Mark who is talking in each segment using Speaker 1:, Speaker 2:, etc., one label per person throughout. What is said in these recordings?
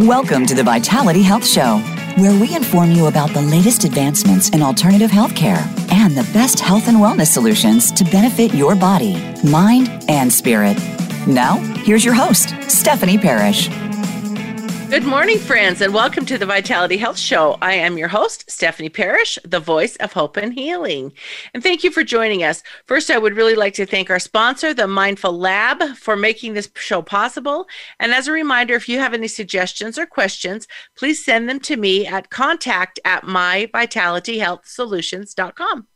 Speaker 1: Welcome to the Vitality Health Show, where we inform you about the latest advancements in alternative healthcare and the best health and wellness solutions to benefit your body, mind, and spirit. Now, here's your host, Stephanie Parrish.
Speaker 2: Good morning, friends, and welcome to the Vitality Health Show. I am your host, Stephanie Parrish, the voice of hope and healing. And thank you for joining us. First, I would really like to thank our sponsor, the Mindful Lab, for making this show possible. And as a reminder, if you have any suggestions or questions, please send them to me at contact at myvitalityhealthsolutions.com.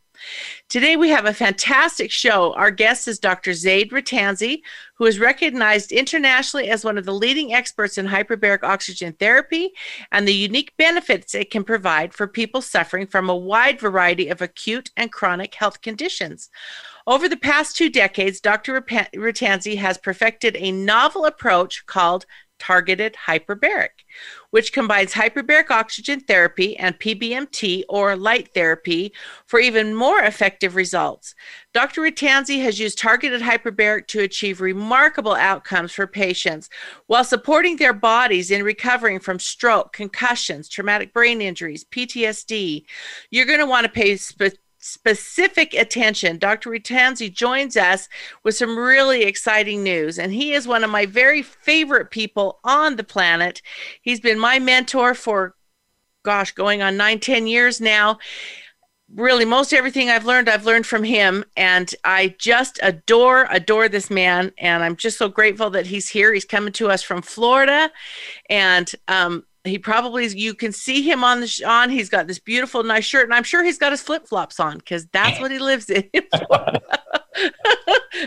Speaker 2: Today, we have a fantastic show. Our guest is Dr. Zaid Ratanzi, who is recognized internationally as one of the leading experts in hyperbaric oxygen therapy and the unique benefits it can provide for people suffering from a wide variety of acute and chronic health conditions. Over the past two decades, Dr. Ratanzi has perfected a novel approach called targeted hyperbaric, which combines hyperbaric oxygen therapy and PBMT or light therapy for even more effective results. Dr. Ratanzi has used targeted hyperbaric to achieve remarkable outcomes for patients while supporting their bodies in recovering from stroke, concussions, traumatic brain injuries, PTSD. You're going to want to pay spe- specific attention, Dr. Ratanzi joins us with some really exciting news. And he is one of my very favorite people on the planet. He's been my mentor for, gosh, going on nine, ten years now. Really, most everything I've learned, I've learned from him. And I just adore, adore this man. And I'm just so grateful that he's here. He's coming to us from Florida. And um, he probably is, you can see him on the on he's got this beautiful nice shirt and i'm sure he's got his flip-flops on because that's what he lives in.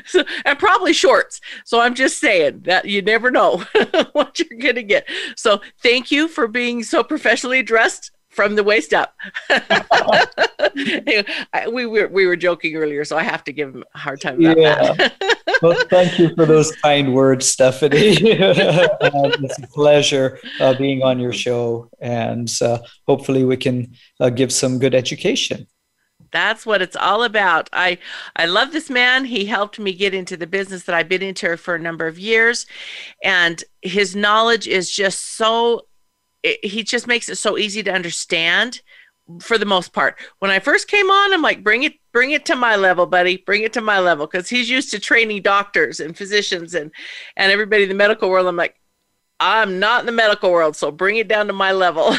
Speaker 2: So, and probably shorts. So i'm just saying that you never know what you're gonna get. So thank you for being so professionally dressed from the waist up. we were we were joking earlier, so I have to give him a hard time about yeah. that.
Speaker 3: well, thank you for those kind words, Stephanie. it's a pleasure uh, being on your show, and uh, hopefully we can uh, give some good education.
Speaker 2: That's what it's all about. I I love this man. He helped me get into the business that I've been into for a number of years, and his knowledge is just so it, he just makes it so easy to understand for the most part. When I first came on, I'm like, bring it, bring it to my level, buddy. Bring it to my level. Cause he's used to training doctors and physicians and, and everybody in the medical world. I'm like, I'm not in the medical world, so bring it down to my level.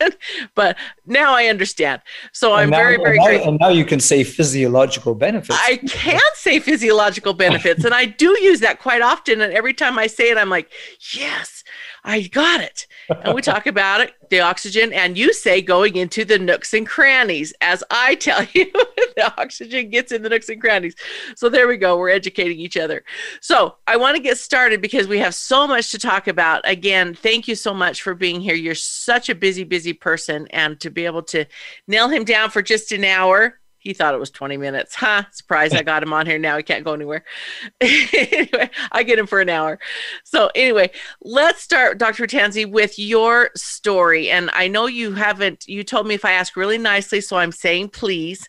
Speaker 2: but now I understand. So I'm now, very, very
Speaker 3: and now,
Speaker 2: grateful.
Speaker 3: And now you can say physiological benefits.
Speaker 2: I can say physiological benefits, and I do use that quite often. And every time I say it, I'm like, yes, I got it. And we talk about it, the oxygen, and you say going into the nooks and crannies, as I tell you, the oxygen gets in the nooks and crannies. So there we go. We're educating each other. So I want to get started because we have so much to talk about. Again, thank you so much for being here. You're such a busy, busy person. And to be able to nail him down for just an hour, he thought it was 20 minutes. Huh? Surprise, I got him on here now. He can't go anywhere. anyway, I get him for an hour. So, anyway, let's start, Dr. Tanzi, with your story. And I know you haven't, you told me if I ask really nicely, so I'm saying please,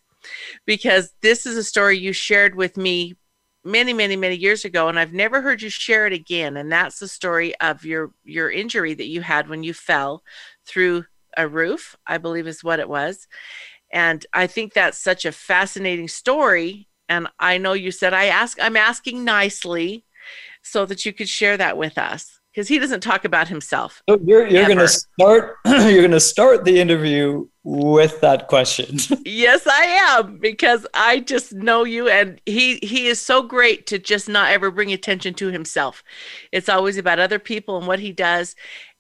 Speaker 2: because this is a story you shared with me many many many years ago and i've never heard you share it again and that's the story of your your injury that you had when you fell through a roof i believe is what it was and I think that's such a fascinating story. And I know you said I ask I'm asking nicely so that you could share that with us because he doesn't talk about himself.
Speaker 3: So you're you're going to start you're going to start the interview with that question.
Speaker 2: yes, I am because I just know you and he he is so great to just not ever bring attention to himself. It's always about other people and what he does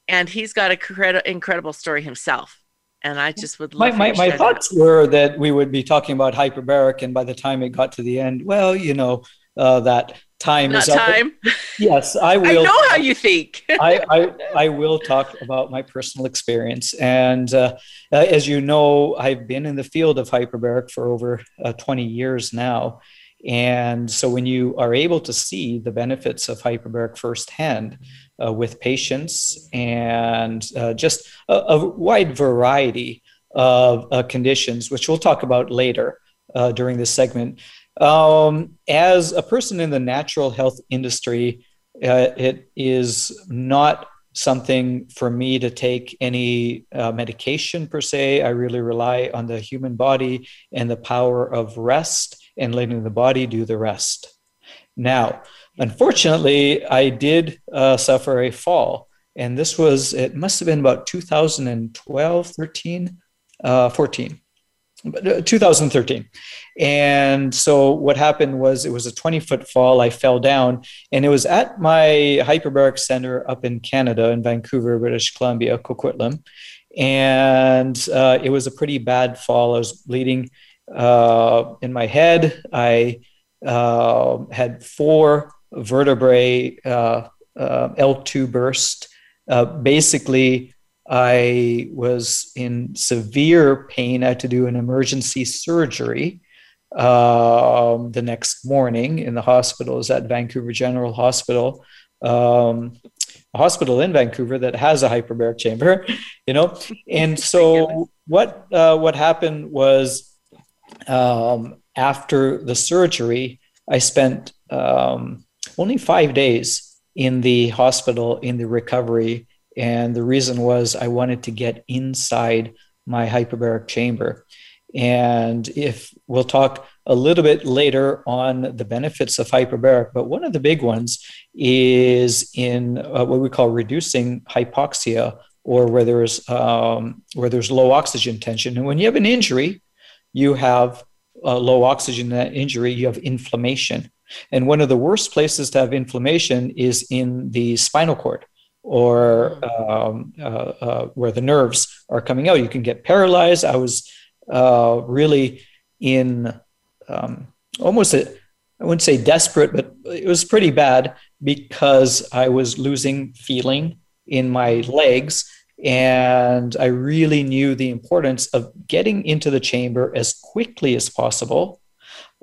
Speaker 2: and he's got a cred- incredible story himself and I just would
Speaker 3: love my, my, my thoughts were that we would be talking about hyperbaric, and by the time it got to the end, well, you know, uh, that time
Speaker 2: Not is time.
Speaker 3: Up. Yes, I will.
Speaker 2: I know how you think.
Speaker 3: I, I, I will talk about my personal experience, and uh, uh, as you know, I've been in the field of hyperbaric for over uh, 20 years now. And so, when you are able to see the benefits of hyperbaric firsthand, uh, with patients and uh, just a, a, wide variety of uh, conditions, which we'll talk about later uh, during this segment. Um, as a person in the natural health industry, uh, it is not something for me to take any uh, medication per se. I really rely on the human body and the power of rest and letting the body do the rest. Now, unfortunately, I did uh, suffer a fall. And this was, it must have been about 2012, 13, uh, 14. Uh, 2013. And so what happened was it was a 20 foot fall. I fell down and it was at my hyperbaric center up in Canada in Vancouver, British Columbia, Coquitlam. And uh, it was a pretty bad fall. I was bleeding uh, in my head. I uh, had four vertebrae uh, uh, L2 burst. basically, I was in severe pain. I had to do an emergency surgery um, the next morning in the hospital. Is at Vancouver General Hospital, um, a hospital in Vancouver that has a hyperbaric chamber. You know, and so what uh, what happened was um, after the surgery, I spent um, only five days in the hospital in the recovery and the reason was I wanted to get inside my hyperbaric chamber. And if we'll talk a little bit later on the benefits of hyperbaric, but one of the big ones is in uh, what we call reducing hypoxia or where there's um, where there's low oxygen tension. And when you have an injury, you have low oxygen That injury, you have inflammation. And one of the worst places to have inflammation is in the spinal cord or um, uh, uh, where the nerves are coming out. You can get paralyzed. I was uh, really in um, almost a, I wouldn't say desperate, but it was pretty bad because I was losing feeling in my legs. And I really knew the importance of getting into the chamber as quickly as possible.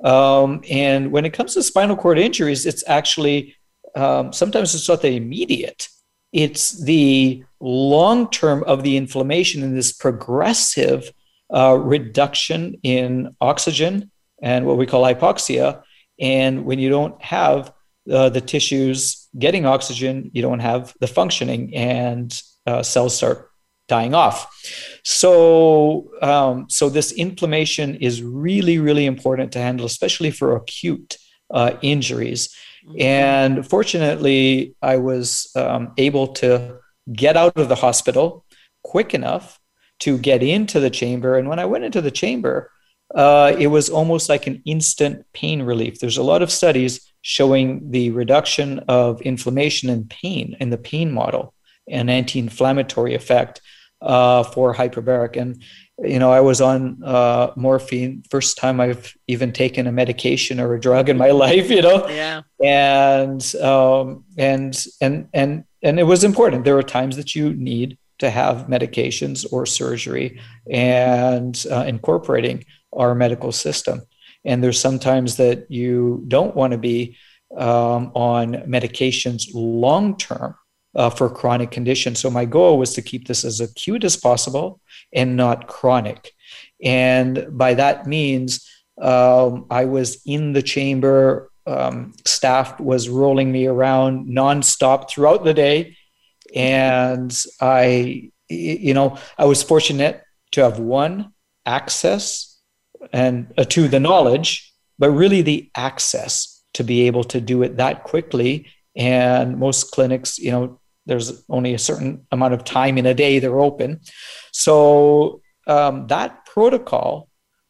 Speaker 3: Um, and when it comes to spinal cord injuries, it's actually um, sometimes it's not the immediate it's the long term of the inflammation and this progressive uh, reduction in oxygen and what we call hypoxia. And when you don't have uh, the tissues getting oxygen, you don't have the functioning, and uh, cells start dying off. So, um, so this inflammation is really, really important to handle, especially for acute uh, injuries. Mm-hmm. And fortunately, I was um, able to get out of the hospital quick enough to get into the chamber. And when I went into the chamber, uh, it was almost like an instant pain relief. There's a lot of studies showing the reduction of inflammation and pain in the pain model, an anti inflammatory effect uh, for hyperbaric. And you know, I was on uh, morphine first time I've even taken a medication or a drug in my life. You know,
Speaker 2: yeah,
Speaker 3: and um, and and and and it was important. There are times that you need to have medications or surgery, and uh, incorporating our medical system. And there's sometimes that you don't want to be um, on medications long term uh, for chronic conditions. So my goal was to keep this as acute as possible and not chronic. And by that means, um, I was in the chamber. Um, staff was rolling me around nonstop throughout the day, and I, you know, I was fortunate to have one access and uh, to the knowledge, but really the access to be able to do it that quickly. And most clinics, you know, there's only a certain amount of time in a day they're open. So um, that protocol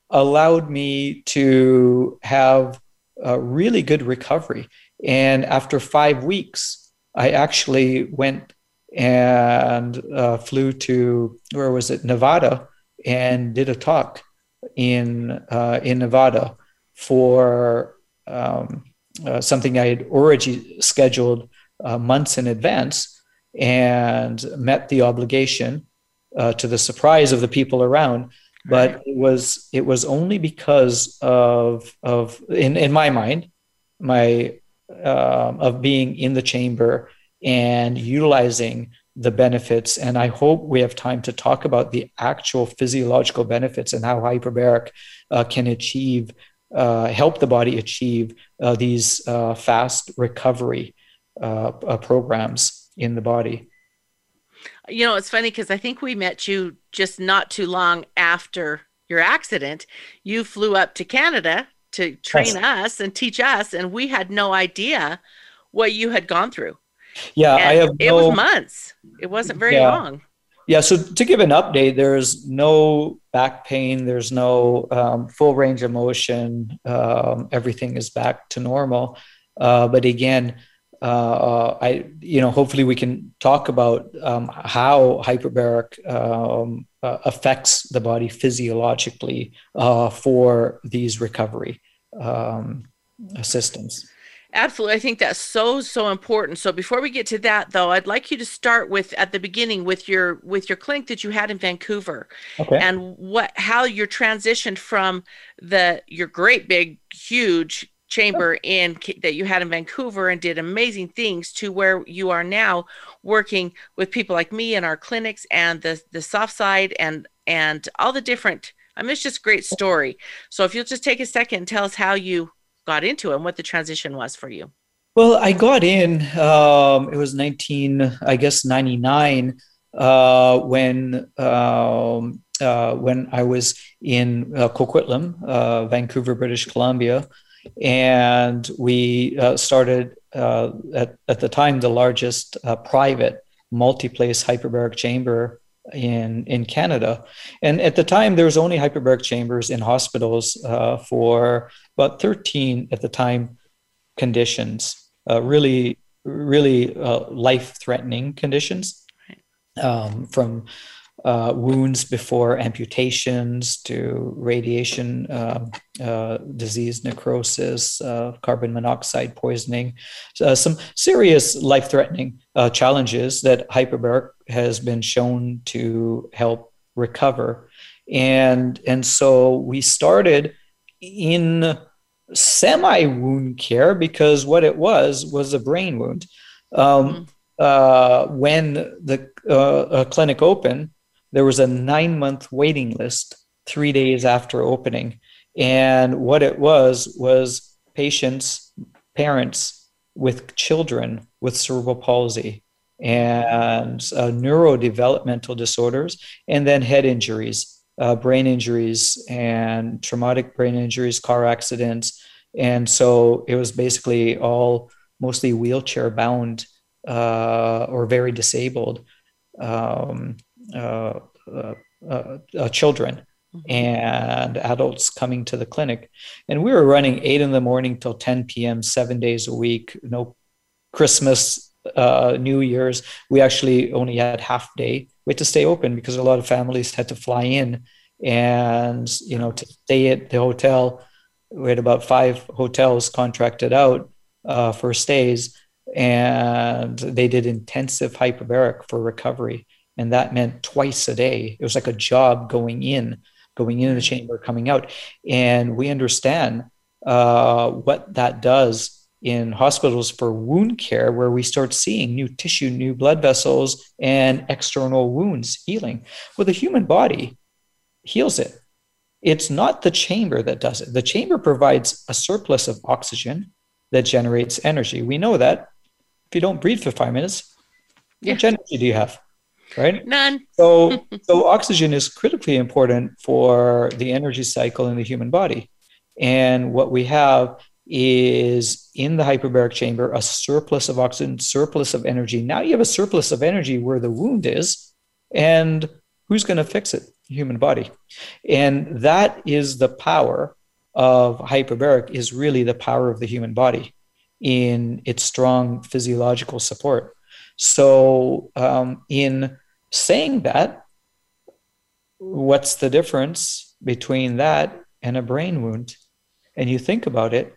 Speaker 3: allowed me to have a really good recovery. And after five weeks, I actually went and uh, flew to where was it, Nevada, and did a talk in uh, in Nevada for um, uh, something I had already scheduled uh, months in advance and met the obligation uh, to the surprise of the people around. But it was it was only because of of in in my mind my uh, of being in the chamber and utilizing the benefits. And i hope we have time to talk about the actual physiological benefits and how hyperbaric uh, can achieve uh, help the body achieve uh, these uh, fast recovery uh, programs in the body.
Speaker 2: You know, it's funny because I think we met you just not too long after your accident. You flew up to Canada to train yes. us and teach us, and we had no idea what you had gone through.
Speaker 3: Yeah,
Speaker 2: and
Speaker 3: I have.
Speaker 2: It was months. It wasn't very yeah. long.
Speaker 3: Yeah. So to give an update, there's no back pain. There's no um, full range of motion. Um, everything is back to normal. Uh, but again, uh, I, you know, hopefully we can talk about um, how hyperbaric um, uh, affects the body physiologically uh, for these recovery um, systems.
Speaker 2: Absolutely. I think that's so so important. So before we get to that though, I'd like you to start with at the beginning with your with your clinic that you had in Vancouver. Okay. And what how you're transitioned from the your great big huge chamber in that you had in Vancouver and did amazing things to where you are now working with people like me in our clinics and the the soft side and and all the different I mean it's just great story. So if you'll just take a second and tell us how you got into it and what the transition was for you.
Speaker 3: Well, I got in, um, it was 19, I guess 99, uh, when, um, uh, when I was in uh, Coquitlam, uh, Vancouver, British Columbia. And we uh, started uh, at, at the time the largest private multi-place hyperbaric chamber in in Canada. And at the time, there was only hyperbaric chambers in hospitals uh, for about 13 at the time conditions, uh, really, really uh, life-threatening conditions, um, from uh, wounds before amputations to radiation uh, uh, disease, necrosis, uh, carbon monoxide poisoning, uh, some serious life threatening uh, challenges that hyperbaric has been shown to help recover. And, and so we started in semi wound care because what it was was a brain wound. Um, mm-hmm. when the clinic opened, there was a nine month waiting list three days after opening. And what it was was patients, parents with children with cerebral palsy and uh, neurodevelopmental disorders, and then head injuries, uh, brain injuries, and traumatic brain injuries, car accidents. And so it was basically all mostly wheelchair bound uh, or very disabled. Um, children mm-hmm. and adults coming to the clinic. And we were running eight in the morning till 10 p.m., seven days a week, no Christmas, uh, New Year's. We actually only had half day. We had to stay open because a lot of families had to fly in and, you know, to stay at the hotel. We had about five hotels contracted out uh, for stays and they did intensive hyperbaric for recovery and that meant twice a day. It was like a job going in, going in the chamber, coming out, and we understand uh, what that does in hospitals for wound care, where we start seeing new tissue, new blood vessels, and external wounds healing. Well, the human body heals it. It's not the chamber that does it. The chamber provides a surplus of oxygen that generates energy. We know that if you don't breathe for five minutes, yeah. much energy do you have? Right?
Speaker 2: None.
Speaker 3: so, so oxygen is critically important for the energy cycle in the human body. And what we have is in the hyperbaric chamber a surplus of oxygen, surplus of energy. Now you have a surplus of energy where the wound is, and who's going to fix it? The human body. And that is the power of hyperbaric is really the power of the human body in its strong physiological support. So, um, in saying that, what's the difference between that and a brain wound? And you think about it,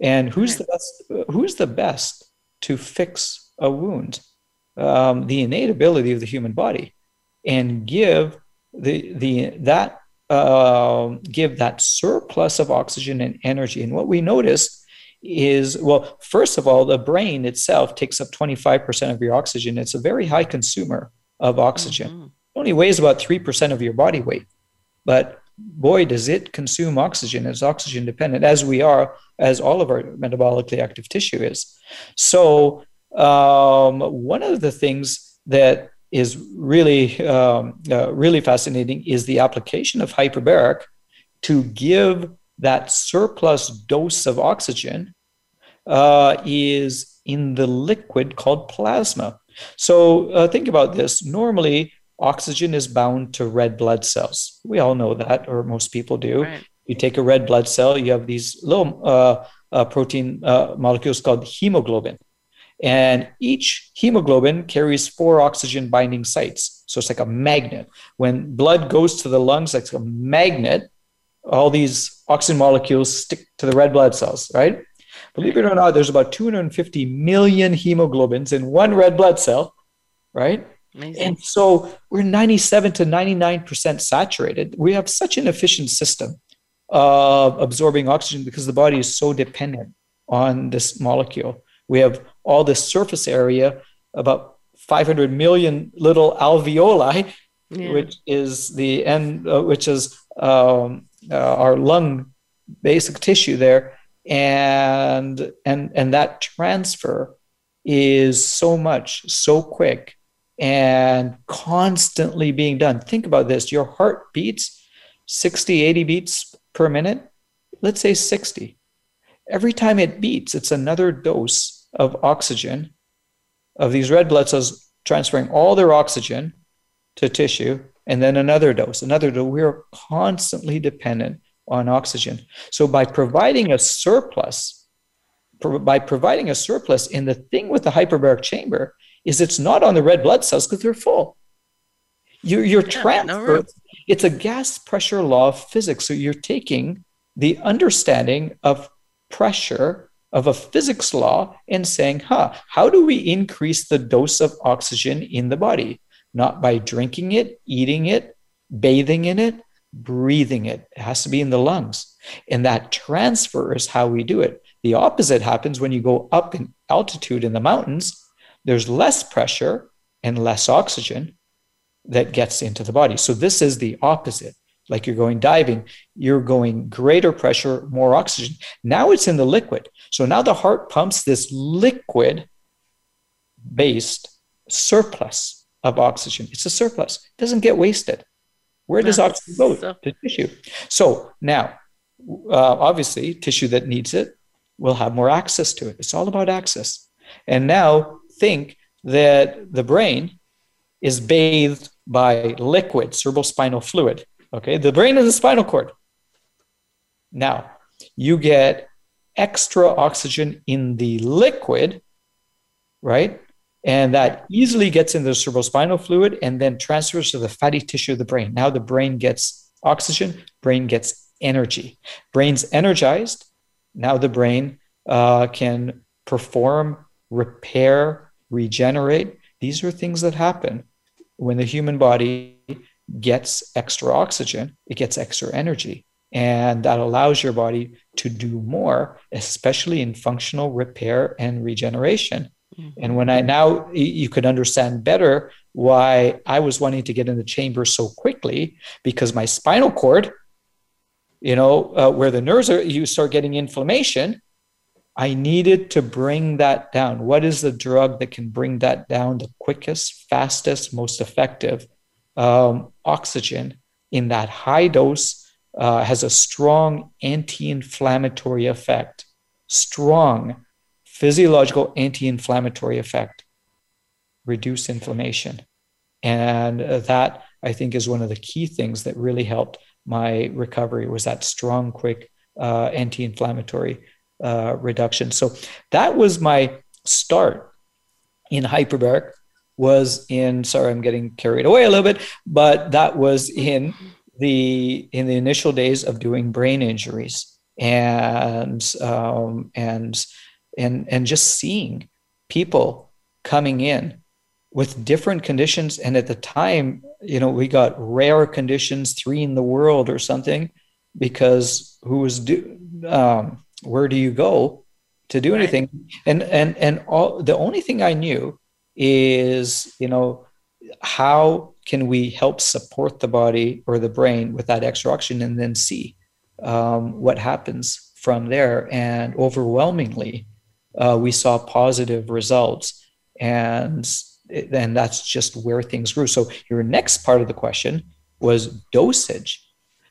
Speaker 3: and who's the best? Who's the best to fix a wound? Um, the innate ability of the human body, and give the the that uh, give that surplus of oxygen and energy. And what we noticed is well, first of all, the brain itself takes up 25% of your oxygen. It's a very high consumer of oxygen. Mm-hmm. It only weighs about 3% of your body weight. But boy, does it consume oxygen. It's oxygen dependent, as we are, as all of our metabolically active tissue is. So, um, one of the things that is really um, uh, really fascinating is the application of hyperbaric to give that surplus dose of oxygen uh, is in the liquid called plasma. So uh, think about this. Normally, oxygen is bound to red blood cells. We all know that, or most people do. Right. You take a red blood cell, you have these little uh, uh, protein uh, molecules called hemoglobin. And each hemoglobin carries four oxygen binding sites. So it's like a magnet. When blood goes to the lungs, like a magnet, all these oxygen molecules stick to the red blood cells, right? Believe it or not, there's about 250 million hemoglobins in one red blood cell, right? Amazing. And so we're 97 to 99% saturated. We have such an efficient system of absorbing oxygen because the body is so dependent on this molecule. We have all this surface area, about 500 million little alveoli, yeah. which is the end, uh, which is um, uh, our lung basic tissue there and and and that transfer is so much so quick and constantly being done. Think about this. Your heart beats 60 80 beats per minute. Let's say 60 every time it beats it's another dose of oxygen of these red blood cells transferring all their oxygen to tissue and then another dose another dose. We're constantly dependent on oxygen. So by providing a surplus, by providing a surplus, in the thing with the hyperbaric chamber is it's not on the red blood cells because they're full. Your, your yeah, transfer, no it's a gas pressure law of physics. So you're taking the understanding of pressure of a physics law and saying, huh, how do we increase the dose of oxygen in the body? Not by drinking it, eating it, bathing in it, breathing it. It has to be in the lungs. And that transfer is how we do it. The opposite happens when you go up in altitude in the mountains, there's less pressure and less oxygen that gets into the body. So this is the opposite. Like you're going diving, you're going greater pressure, more oxygen. Now it's in the liquid. So now the heart pumps this liquid based surplus of oxygen. It's a surplus, it doesn't get wasted. Where does oxygen go? So. To tissue. So now, uh, obviously, tissue that needs it will have more access to it. It's all about access. And now think that the brain is bathed by liquid cerebrospinal fluid. Okay, the brain is the spinal cord. Now, you get extra oxygen in the liquid, right? And that easily gets into the cerebrospinal fluid and then transfers to the fatty tissue of the brain. Now the brain gets oxygen, brain gets energy. Brain's energized. Now the brain uh, can perform, repair, regenerate. These are things that happen when the human body gets extra oxygen, it gets extra energy. And that allows your body to do more, especially in functional repair and regeneration. Mm-hmm. And when I now you could understand better why I was wanting to get in the chamber so quickly because my spinal cord, you know, uh, where the nerves are, you start getting inflammation. I needed to bring that down. What is the drug that can bring that down the quickest, fastest, most effective? Um, oxygen in that high dose uh, has a strong anti inflammatory effect. Strong physiological anti-inflammatory effect reduce inflammation. And that i think is one of the key things that really helped my recovery was that strong quick uh, anti-inflammatory uh, reduction. So that was my start in hyperbaric was in sorry i'm getting carried away a little bit but that was in the in the initial days of doing brain injuries. And um, and and and just seeing people coming in with different conditions. And at the time you know we got rare conditions three in the world or something because who was do um, where do you go to do anything? And and and all the only thing i knew is you know how can we help support the body or the brain with that extra oxygen and then see um, what happens from there? And overwhelmingly uh, we saw positive results. And and that's just where things grew. So your next part of the question was dosage.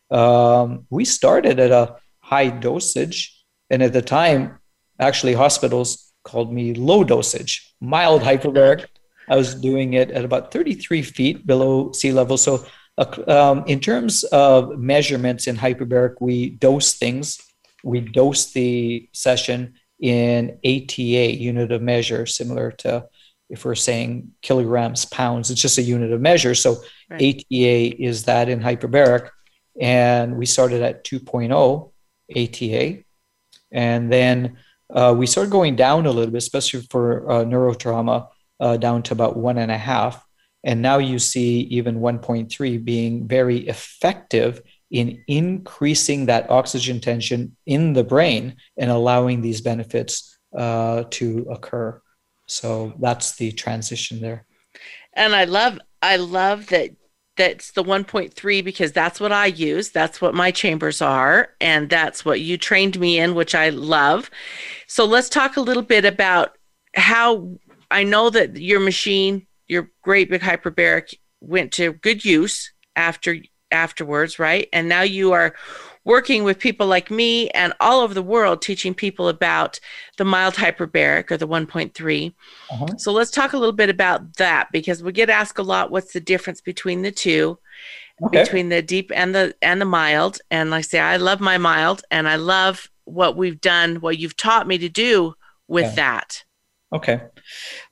Speaker 3: Um, we started at a high dosage, and at the time, actually, hospitals called me low dosage, mild hyperbaric. I was doing it at about 33 feet below sea level. So, um, in terms of measurements in hyperbaric, we dose things. We dose the session in ATA, unit of measure, similar to if we're saying kilograms, pounds, it's just a unit of measure. So right. ATA is that in hyperbaric. And we started at 2.0 ATA. And then uh, we started going down a little bit, especially for uh, neurotrauma, uh, down to about one and a half. And now you see even 1.3 being very effective in increasing that oxygen tension in the brain and allowing these benefits uh, to occur. So that's the transition there.
Speaker 2: And I love, I love that that's the 1.3 because that's what I use. That's what my chambers are. And that's what you trained me in, which I love. So let's talk a little bit about how I know that your machine, your great big hyperbaric, went to good use after afterwards, right? And now you are working with people like me and all over the world teaching people about the mild hyperbaric or the 1.3. Uh-huh. So let's talk a little bit about that because we get asked a lot what's the difference between the two. Okay. Between the deep and the and the mild, and like I say, I love my mild, and I love what we've done, what you've taught me to do with yeah. that.
Speaker 3: Okay.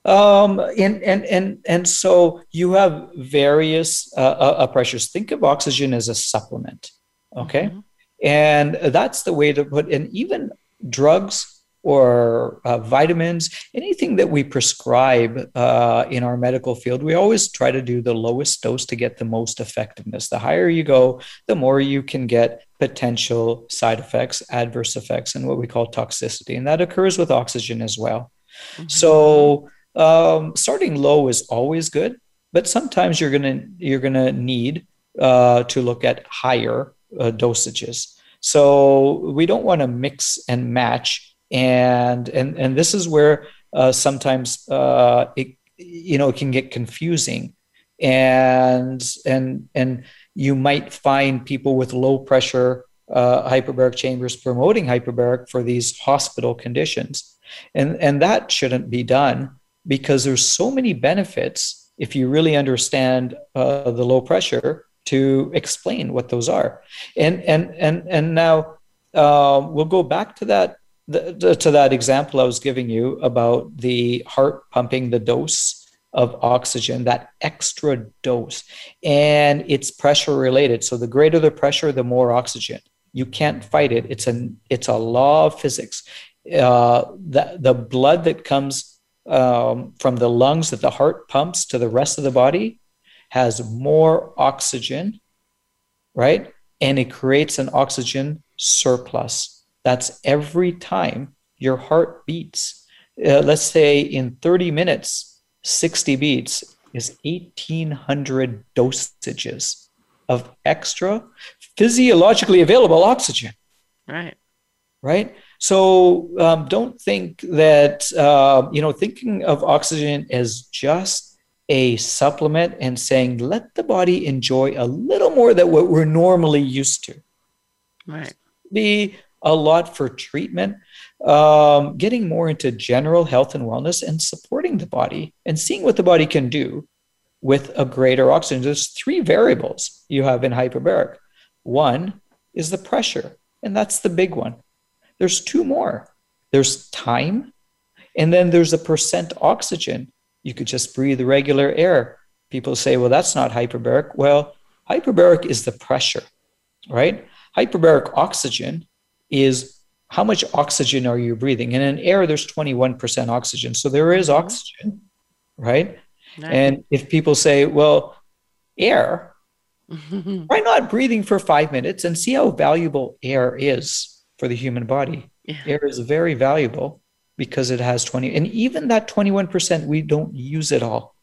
Speaker 3: Um, and, and, and, and so you have various uh, uh, pressures. Think of oxygen as a supplement. Okay. Mm-hmm. And that's the way to put in even drugs or uh, vitamins, anything that we prescribe uh, in our medical field, we always try to do the lowest dose to get the most effectiveness. The higher you go, the more you can get potential side effects, adverse effects, and what we call toxicity. And that occurs with oxygen as well. Mm-hmm. So um, starting low is always good, but sometimes you're gonna you're gonna need uh, to look at higher uh, dosages. So we don't want to mix and match, and and and this is where uh, sometimes uh, it you know it can get confusing, and and and you might find people with low pressure uh, hyperbaric chambers promoting hyperbaric for these hospital conditions, and and that shouldn't be done because there's so many benefits if you really understand uh, the low pressure to explain what those are. And and and and now uh, we'll go back to that to that example I was giving you about the heart pumping the dose of oxygen, that extra dose, and it's pressure related. So the greater the pressure, the more oxygen. You can't fight it. It's a it's a law of physics. Uh, the the blood that comes um, from the lungs that the heart pumps to the rest of the body has more oxygen, right? And it creates an oxygen surplus. That's every time your heart beats. Uh, let's say in 30 minutes, 60 beats is 1800 dosages of extra physiologically available oxygen.
Speaker 2: Right.
Speaker 3: Right. So um, don't think that, uh, you know, thinking of oxygen as just a supplement and saying, let the body enjoy a little more than what we're normally used to.
Speaker 2: Right.
Speaker 3: Be a lot for treatment, um, getting more into general health and wellness and supporting the body and seeing what the body can do with a greater oxygen. There's three variables you have in hyperbaric. One is the pressure, and that's the big one. There's two more. There's time, and then there's a percent oxygen you could just breathe regular air. People say, well, that's not hyperbaric. Well, hyperbaric is the pressure, right? Hyperbaric oxygen is how much oxygen are you breathing? And in air, there's 21% oxygen. So there is mm-hmm. oxygen, right? Nice. And if people say, well, air, why not breathing for five minutes and see how valuable air is for the human body? Yeah. Air is very valuable because it has 20 and even that 21% we don't use it all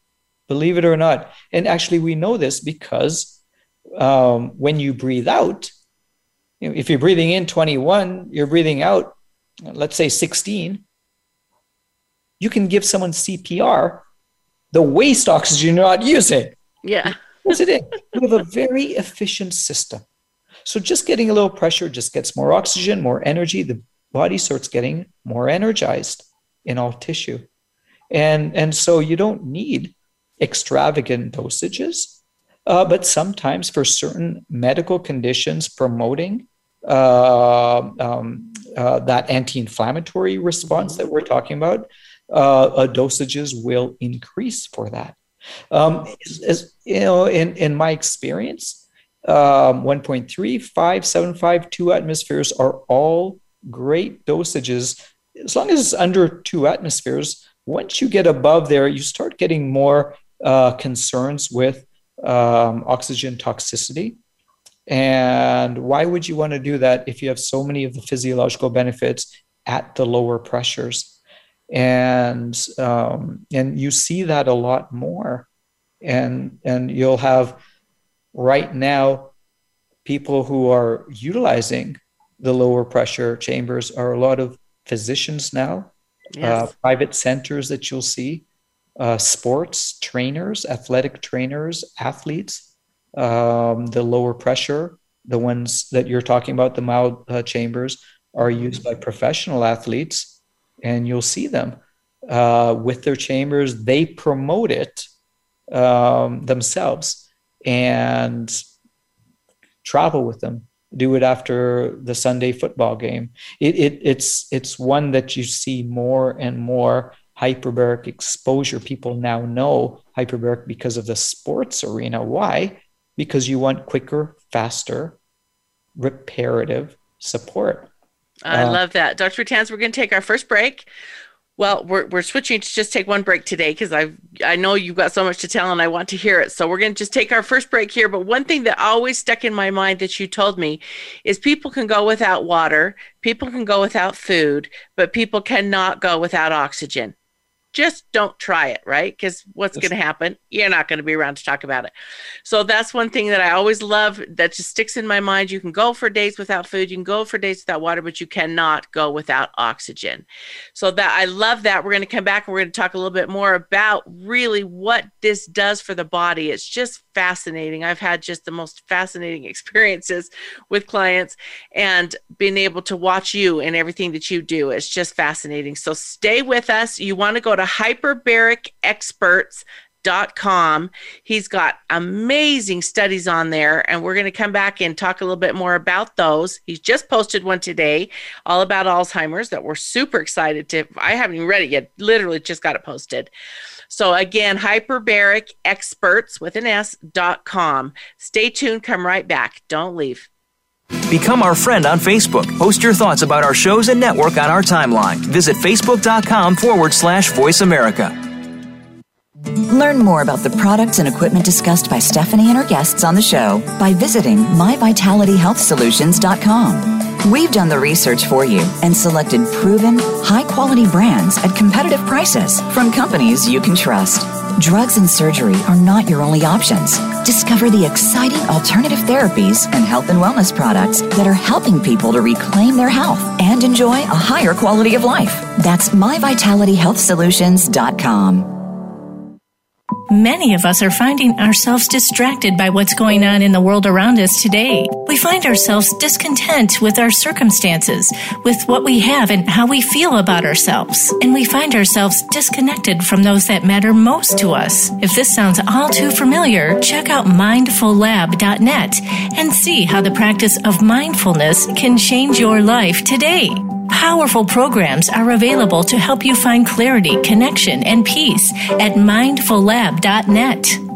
Speaker 3: believe it or not and actually we know this because um, when you breathe out you know, if you're breathing in 21 you're breathing out let's say 16 you can give someone cpr the waste oxygen you're not using.
Speaker 2: Yeah.
Speaker 3: It in? We have a very efficient system. So just getting a little pressure just gets more oxygen, more energy. The body starts getting more energized in all tissue. And, and so you don't need extravagant dosages, uh, but sometimes for certain medical conditions promoting uh, um, uh, that anti-inflammatory response that we're talking about, uh, uh, dosages will increase for that. Um, you know, in, in my experience, um, 1.3, 5, 7, 5, 2 atmospheres are all great dosages. As long as it's under two atmospheres, once you get above there, you start getting more uh, concerns with um, oxygen toxicity. And why would you want to do that if you have so many of the physiological benefits at the lower pressures? And um, and you see that a lot more, and and you'll have right now people who are utilizing the lower pressure chambers are a lot of physicians now, yes. uh, private centers that you'll see, uh, sports trainers, athletic trainers, athletes um, the lower pressure, the ones that you're talking about, the mild uh, chambers, are used by professional athletes, and you'll see them uh, with their chambers. They promote it um, themselves and travel with them. Do it after the Sunday football game. It, it, it's it's one that you see more and more hyperbaric exposure. People now know hyperbaric because of the sports arena. Why? because you want quicker, faster, reparative support.
Speaker 2: I uh, love that. Dr. Tans, we're going to take our first break. Well, we're, we're switching to just take one break today because I I know you've got so much to tell and I want to hear it. So we're going to just take our first break here. But one thing that always stuck in my mind that you told me is people can go without water, people can go without food, but people cannot go without oxygen just don't try it, right? Because what's going to happen? You're not going to be around to talk about it. So that's one thing that I always love that just sticks in my mind. You can go for days without food, you can go for days without water, but you cannot go without oxygen. So that I love that. We're going to come back and we're going to talk a little bit more about really what this does for the body. It's just fascinating. I've had just the most fascinating experiences with clients and being able to watch you and everything that you do. It's just fascinating. So stay with us. You want to go to hyperbaricexperts.com. He's got amazing studies on there, and we're going to come back and talk a little bit more about those. He's just posted one today all about Alzheimer's that we're super excited to. I haven't even read it yet, literally just got it posted. So again, hyperbaric experts with an S dot com. Stay tuned, come right back. Don't leave.
Speaker 4: Become our friend on Facebook. Post your thoughts about our shows and network on our timeline. Visit facebook.com forward slash voice America.
Speaker 1: Learn more about the products and equipment discussed by Stephanie and her guests on the show by visiting myvitalityhealthsolutions.com. We've done the research for you and selected proven, high quality brands at competitive prices from companies you can trust. Drugs and surgery are not your only options. Discover the exciting alternative therapies and health and wellness products that are helping people to reclaim their health and enjoy a higher quality of life. That's myvitalityhealthsolutions.com.
Speaker 5: Many of us are finding ourselves distracted by what's going on in the world around us today. We find ourselves discontent with our circumstances, with what we have and how we feel about ourselves. And we find ourselves disconnected from those that matter most to us. If this sounds all too familiar, check out mindfullab.net and see how the practice of mindfulness can change your life today. Powerful programs are available to help you find clarity, connection, and peace at mindfullab.net.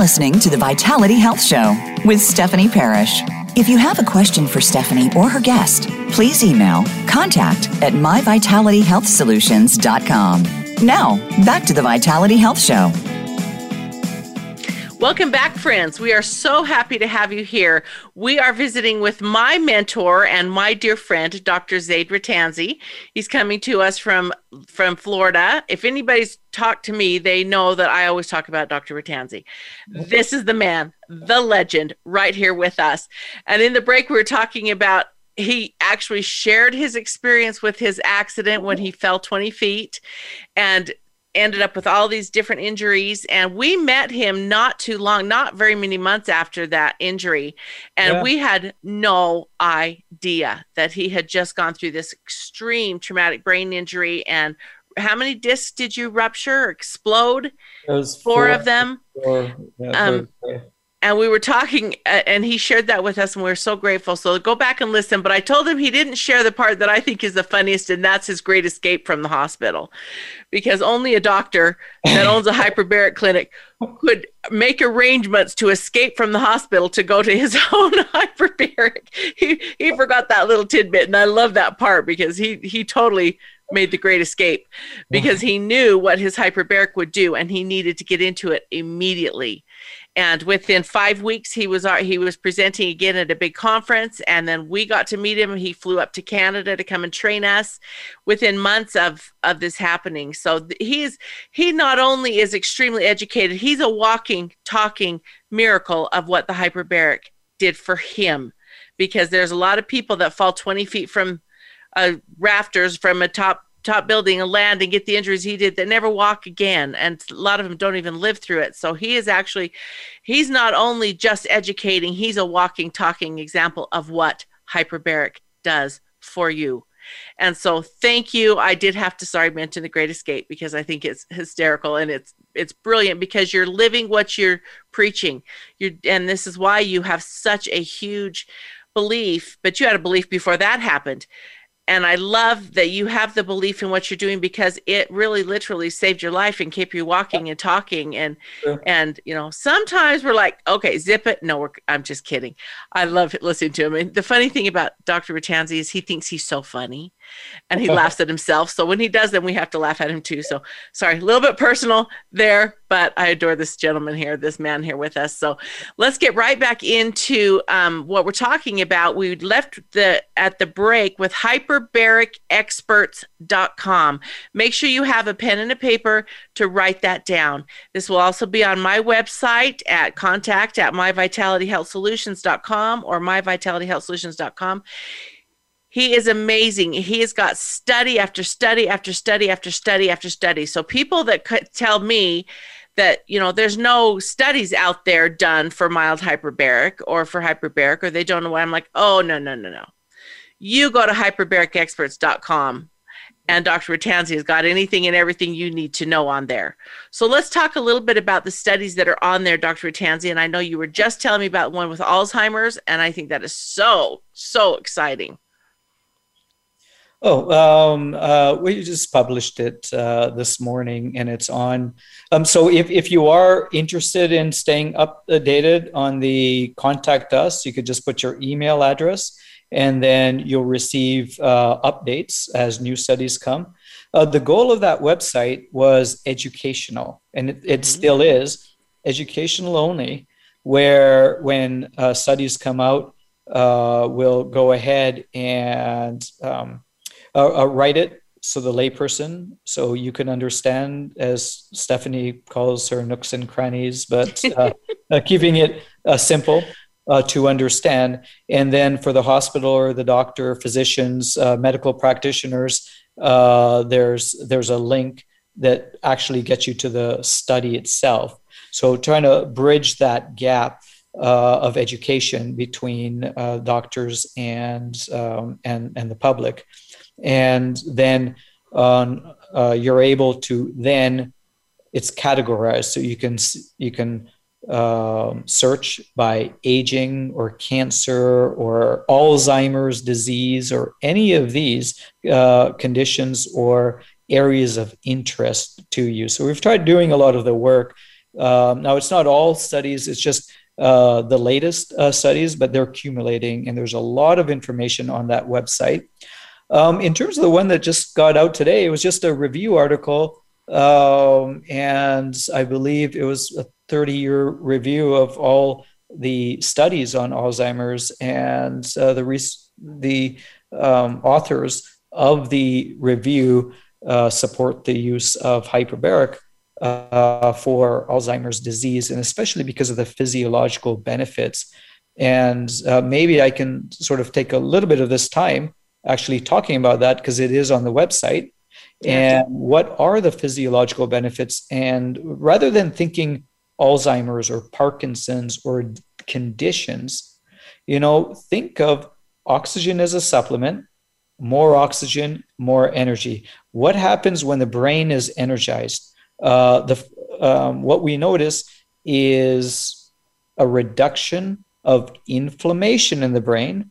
Speaker 1: Listening to the Vitality Health Show with Stephanie Parrish. If you have a question for Stephanie or her guest, please email Contact at myvitalityhealthsolutions.com. Now, back to the Vitality Health Show.
Speaker 2: Welcome back, friends. We are so happy to have you here. We are visiting with my mentor and my dear friend, Dr. Zaid Rattansi. He's coming to us from from Florida. If anybody's talked to me, they know that I always talk about Dr. Rattansi. This is the man, the legend, right here with us. And in the break, we were talking about he actually shared his experience with his accident when he fell 20 feet and ended up with all these different injuries and we met him not too long not very many months after that injury and yeah. we had no idea that he had just gone through this extreme traumatic brain injury and how many discs did you rupture or explode?
Speaker 3: Four,
Speaker 2: four, of them?
Speaker 3: Four, yeah,
Speaker 2: um, and we were talking and he shared that with us and we are so grateful. So go back and listen. But i told him he didn't share the part that i think is the funniest and that's his great escape from the hospital. Because only a doctor that owns a hyperbaric clinic could make arrangements to escape from the hospital to go to his own hyperbaric. He, he forgot that little tidbit and i love that part because he he totally made the great escape. Because he knew what his hyperbaric would do and he needed to get into it immediately and within five weeks he was uh, he was presenting again at a big conference. And then we got to meet him. He flew up to canada to come and train us within months of of this happening. So he's he not only is extremely educated he's a walking talking miracle of what the hyperbaric did for him. Because there's a lot of people that fall 20 feet from uh, rafters from a top top building and land and get the injuries he did that never walk again. And a lot of them don't even live through it. So he is actually he's not only just educating he's a walking talking example of what hyperbaric does for you. And so thank you. I did have to sorry mention the great escape because i think it's hysterical and it's it's brilliant because you're living what you're preaching. You're and this is why you have such a huge belief but you had a belief before that happened and I love that you have the belief in what you're doing because it really literally saved your life and kept you walking and talking and sure. and you know sometimes we're like okay zip it no we're, I'm just kidding I love listening to him and the funny thing about Dr. Rattansi is he thinks he's so funny and he laughs at himself so when he does then we have to laugh at him too so sorry a little bit personal there but I adore this gentleman here this man here with us so let's get right back into um, what we're talking about we left the at the break with hyper hyperbaricexperts.com. Make sure you have a pen and a paper to write that down. This will also be on my website at contact at myvitalityhealthsolutions.com or myvitalityhealthsolutions.com. He is amazing. He has got study after study after study after study after study. So people that could tell me that you know there's no studies out there done for mild hyperbaric or for hyperbaric or they don't know why I'm like, "Oh, no, no, no, no you go to hyperbaricexperts.com and Dr. Rattansi has got anything and everything you need to know on there. So let's talk a little bit about the studies that are on there, Dr. Rattansi. And I know you were just telling me about one with Alzheimer's, and I think that is so, so exciting.
Speaker 3: Oh, um, uh, we just published it uh, this morning, and it's on. Um, so, if, if you are interested in staying updated on the contact us, you could just put your email address and then you'll receive uh, updates as new studies come. Uh, the goal of that website was educational, and it, it mm-hmm. still is educational only, where when uh, studies come out, uh, we'll go ahead and um, uh, uh, write it so the layperson, so you can understand, as Stephanie calls her nooks and crannies, but keeping it simple uh, to understand. And then for the hospital or the doctor, physicians, uh, medical practitioners, uh, there's there's a link that actually gets you to the study itself. So trying to bridge that gap uh, of education between uh, doctors and um, and and the public, and then um, uh, you're able to then it's categorized so you can you can um, search by aging or cancer or Alzheimer's disease or any of these uh, conditions or areas of interest to you. So we've tried doing a lot of the work. Um, now, it's not all studies, it's just uh, the latest uh, studies, but they're accumulating, and there's a lot of information on that website. Um, in terms of the one that just got out today, it was just a review article. Um, and I believe it was a 30 year review of all the studies on Alzheimer's and uh, the, the um, authors of the review uh, support the use of hyperbaric uh, for Alzheimer's disease, and especially because of the physiological benefits. And uh, maybe I can sort of take a little bit of this time actually talking about that because it is on the website. And what are the physiological benefits? And rather than thinking Alzheimer's or Parkinson's or conditions, you know, think of oxygen as a supplement, more oxygen, more energy. What happens when the brain is energized? Uh, the um, what we notice is a reduction of inflammation in the brain,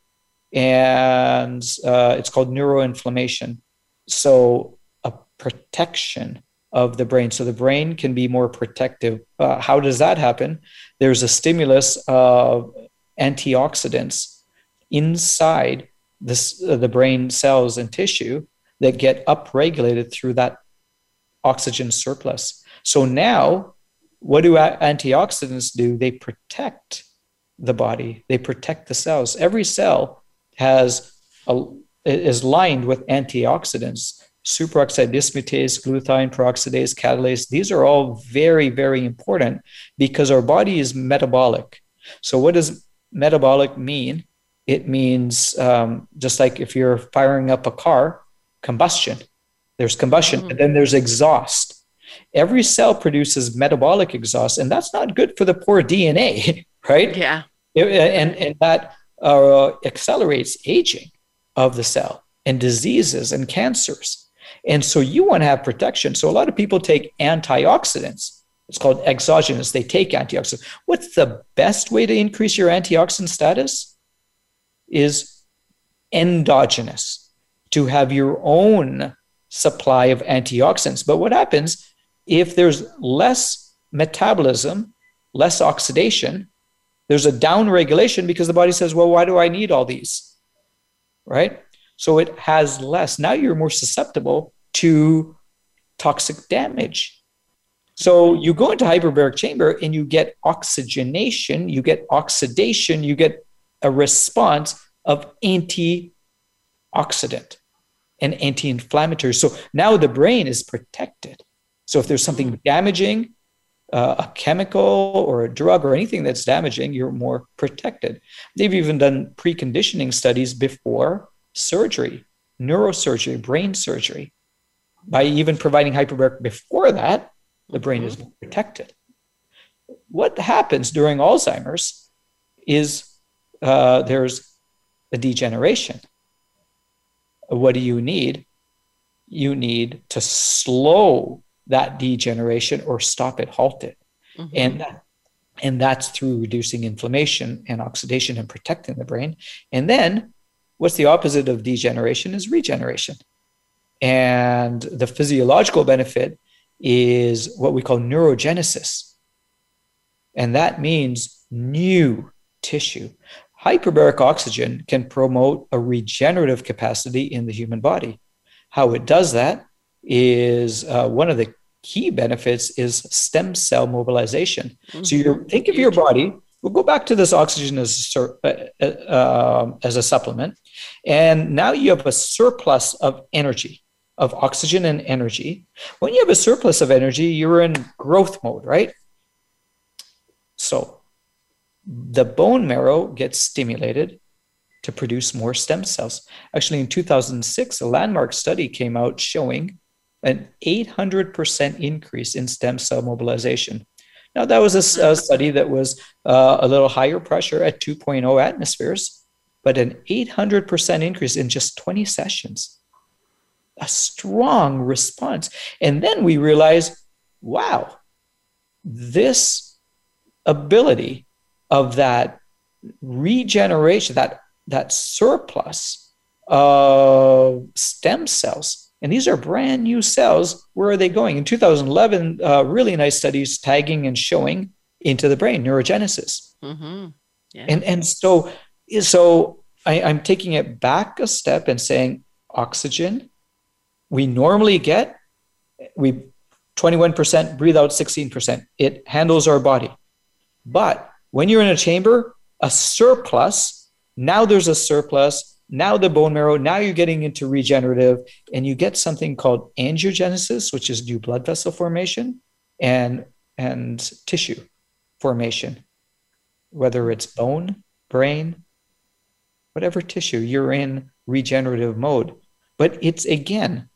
Speaker 3: and uh, it's called neuroinflammation. So a protection of the brain. So the brain can be more protective. Uh, how does that happen? There's a stimulus of antioxidants inside this, uh, the brain cells and tissue that get upregulated through that oxygen surplus. So now, what do antioxidants do? They protect the body. They protect the cells. Every cell has a, is lined with antioxidants superoxide dismutase, glutathione peroxidase, catalase. These are all very, very important because our body is metabolic. So, what does metabolic mean? It means um, just like if you're firing up a car, combustion. There's combustion, mm. and then there's exhaust. Every cell produces metabolic exhaust, and that's not good for the poor DNA, right?
Speaker 2: Yeah.
Speaker 3: It, and, and that uh, accelerates aging of the cell and diseases and cancers. And so you want to have protection. So a lot of people take antioxidants. It's called exogenous. They take antioxidants. What's the best way to increase your antioxidant status? Is endogenous, to have your own supply of antioxidants. But what happens if there's less metabolism, less oxidation? There's a down regulation because the body says, well, why do I need all these? Right? So it has less. Now you're more susceptible to toxic damage. So you go into hyperbaric chamber and you get oxygenation, you get oxidation, you get a response of antioxidant and anti-inflammatory. So now the brain is protected. So if there's something damaging, uh, a chemical or a drug or anything that's damaging, you're more protected. They've even done preconditioning studies before surgery, neurosurgery, brain surgery. By even providing hyperbaric before that, the brain is protected. What happens during Alzheimer's is uh, there's a degeneration. What do you need? You need to slow that degeneration or stop it, halt it. Mm-hmm. And, and that's through reducing inflammation and oxidation and protecting the brain. And then What's the opposite of degeneration is regeneration. And the physiological benefit is what we call neurogenesis. And that means new tissue. Hyperbaric oxygen can promote a regenerative capacity in the human body. How it does that is uh, one of the key benefits is stem cell mobilization. Mm-hmm. So you think of your body we'll go back to this oxygen as a, uh, uh, as a supplement. And now you have a surplus of energy, of oxygen and energy. When you have a surplus of energy, you're in growth mode, right? So the bone marrow gets stimulated to produce more stem cells. Actually, in 2006, a landmark study came out showing an 800% increase in stem cell mobilization. Now, that was a, a study that was uh, a little higher pressure at 2.0 atmospheres, but an 800% increase in just 20 sessions. A strong response. And then we realized wow, this ability of that regeneration, that, that surplus of stem cells and these are brand new cells. Where are they going? In 2011, uh, really nice studies tagging and showing into the brain neurogenesis. Mm-hmm. Yeah. And and so so I, I'm taking it back a step and saying oxygen. We normally get we 21% breathe out 16%. It handles our body. But when you're in a chamber, a surplus, now there's a surplus, now the bone marrow, now you're getting into regenerative, and you get something called angiogenesis, which is new blood vessel formation, and, and tissue formation, whether it's bone, brain, whatever tissue, you're in regenerative mode. But it's again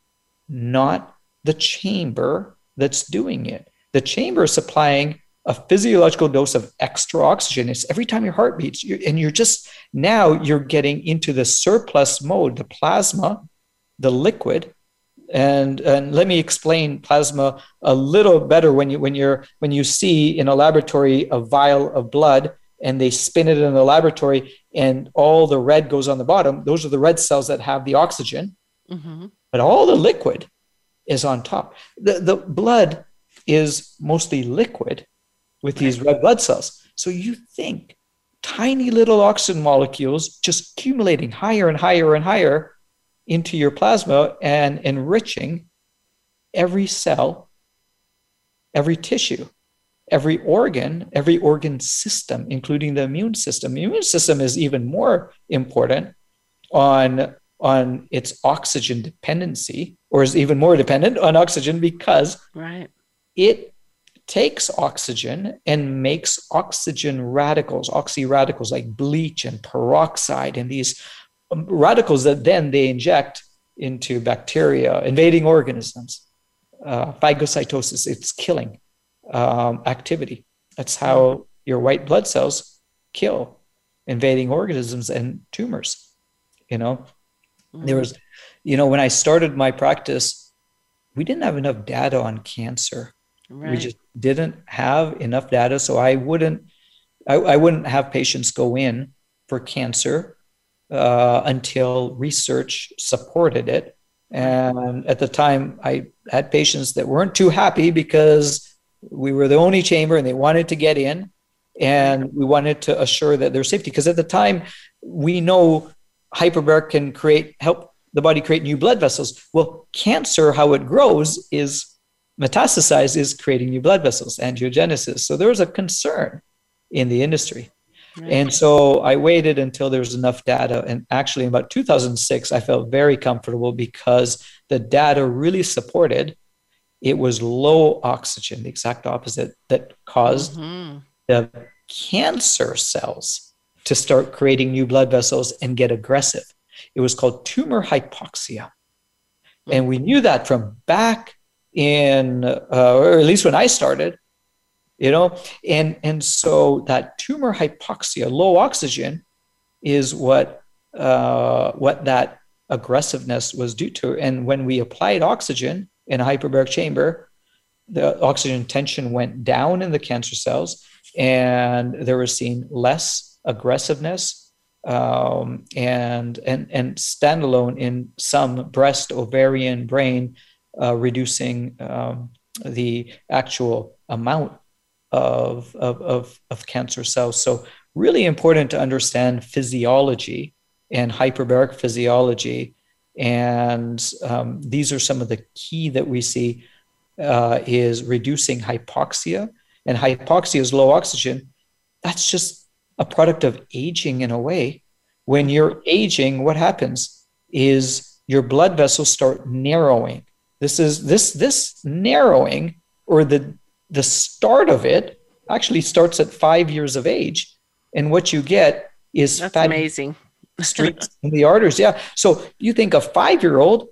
Speaker 3: not the chamber that's doing it. The chamber is supplying a physiological dose of extra oxygen. It's every time your heart beats, you're, and you're just now you're getting into the surplus mode, the plasma, the liquid. And, and let me explain plasma a little better when you when you're when you see in a laboratory a vial of blood and they spin it in the laboratory and all the red goes on the bottom those are the red cells that have the oxygen mm-hmm. but all the liquid is on top the, the blood is mostly liquid with these red blood cells. So you think tiny little oxygen molecules just accumulating higher and higher and higher into your plasma and enriching every cell, every tissue, every organ, every organ system, including the immune system. The immune system is even more important on, on its oxygen dependency, or is even more dependent on oxygen because
Speaker 2: right.
Speaker 3: it takes oxygen and makes oxygen radicals, oxy radicals like bleach and peroxide, and these um, radicals that then they inject into bacteria, invading organisms, uh, phagocytosis, it's killing um, activity. That's how your white blood cells kill invading organisms and tumors. You know, mm. there was, you know, when I started my practice, we didn't have enough data on cancer. Right. We just didn't have enough data, so I wouldn't I, I wouldn't have patients go in for cancer uh, until research supported it. And at the time, I had patients that weren't too happy because we were the only chamber and they wanted to get in, and we wanted to assure that their safety. Because at the time, we know hyperbaric can create help the body create new blood vessels. Well, cancer, how it grows, is metastasize is creating new blood vessels, angiogenesis. So there was a concern in the industry. Right. And so I waited until there was enough data. And actually, in about 2006, I felt very comfortable because the data really supported it was low oxygen, the exact opposite, that caused mm-hmm. the cancer cells to start creating new blood vessels and get aggressive. It was called tumor hypoxia. And we knew that from back in, uh, or at least when I started, you know, and and so that tumor hypoxia, low oxygen, is what uh, what that aggressiveness was due to. And when we applied oxygen in a hyperbaric chamber, the oxygen tension went down in the cancer cells, and there was seen less aggressiveness um, and and and standalone in some breast, ovarian, brain uh, reducing um, the actual amount of, of, of, of, cancer cells. So, really important to understand physiology and hyperbaric physiology. And um, these are some of the key that we see uh, is reducing hypoxia. And hypoxia is low oxygen. That's just a product of aging in a way. When you're aging, what happens is your blood vessels start narrowing this is this this narrowing or the the start of it actually starts at five years of age, and what you get is
Speaker 2: That's amazing
Speaker 3: streaks in the arteries. Yeah. So you think a five year old,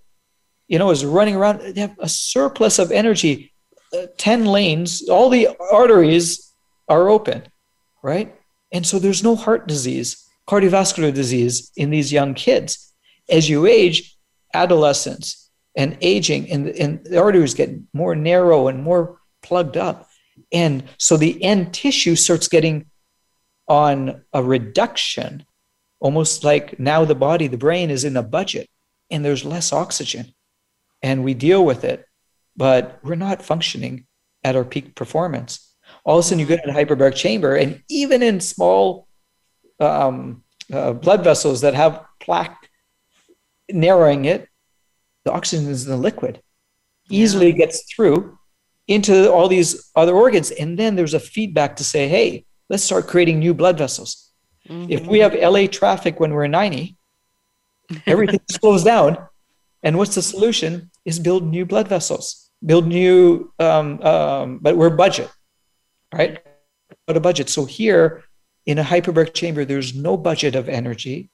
Speaker 3: you know, is running around. They have a surplus of energy, uh, ten lanes. All the arteries are open, right? And so there's no heart disease, cardiovascular disease in these young kids. As you age, adolescence, and aging and, and the arteries get more narrow and more plugged up. And so the end tissue starts getting on a reduction almost like now the body the brain is in a budget and there's less oxygen and we deal with it but we're not functioning at our peak performance. All of a sudden you get in a hyperbaric chamber and even in small um, uh, blood vessels that have plaque narrowing it the oxygen is in the liquid, easily yeah. gets through into all these other organs. And then there's a feedback to say, hey, let's start creating new blood vessels. Mm-hmm. If we have LA traffic when we're 90, everything slows down. And what's the solution? Is build new blood vessels, build new, um, um, but we're budget, right? But a budget. So here in a hyperbaric chamber, there's no budget of energy.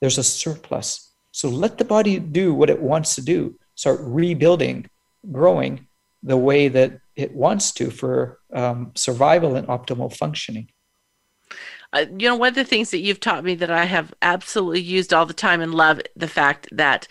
Speaker 3: There's a surplus. So let the body do what it wants to do. Start rebuilding, growing the way that it wants to for um, survival and optimal functioning.
Speaker 2: Uh, you know, one of the things that you've taught me that I have absolutely used all the time and love the fact that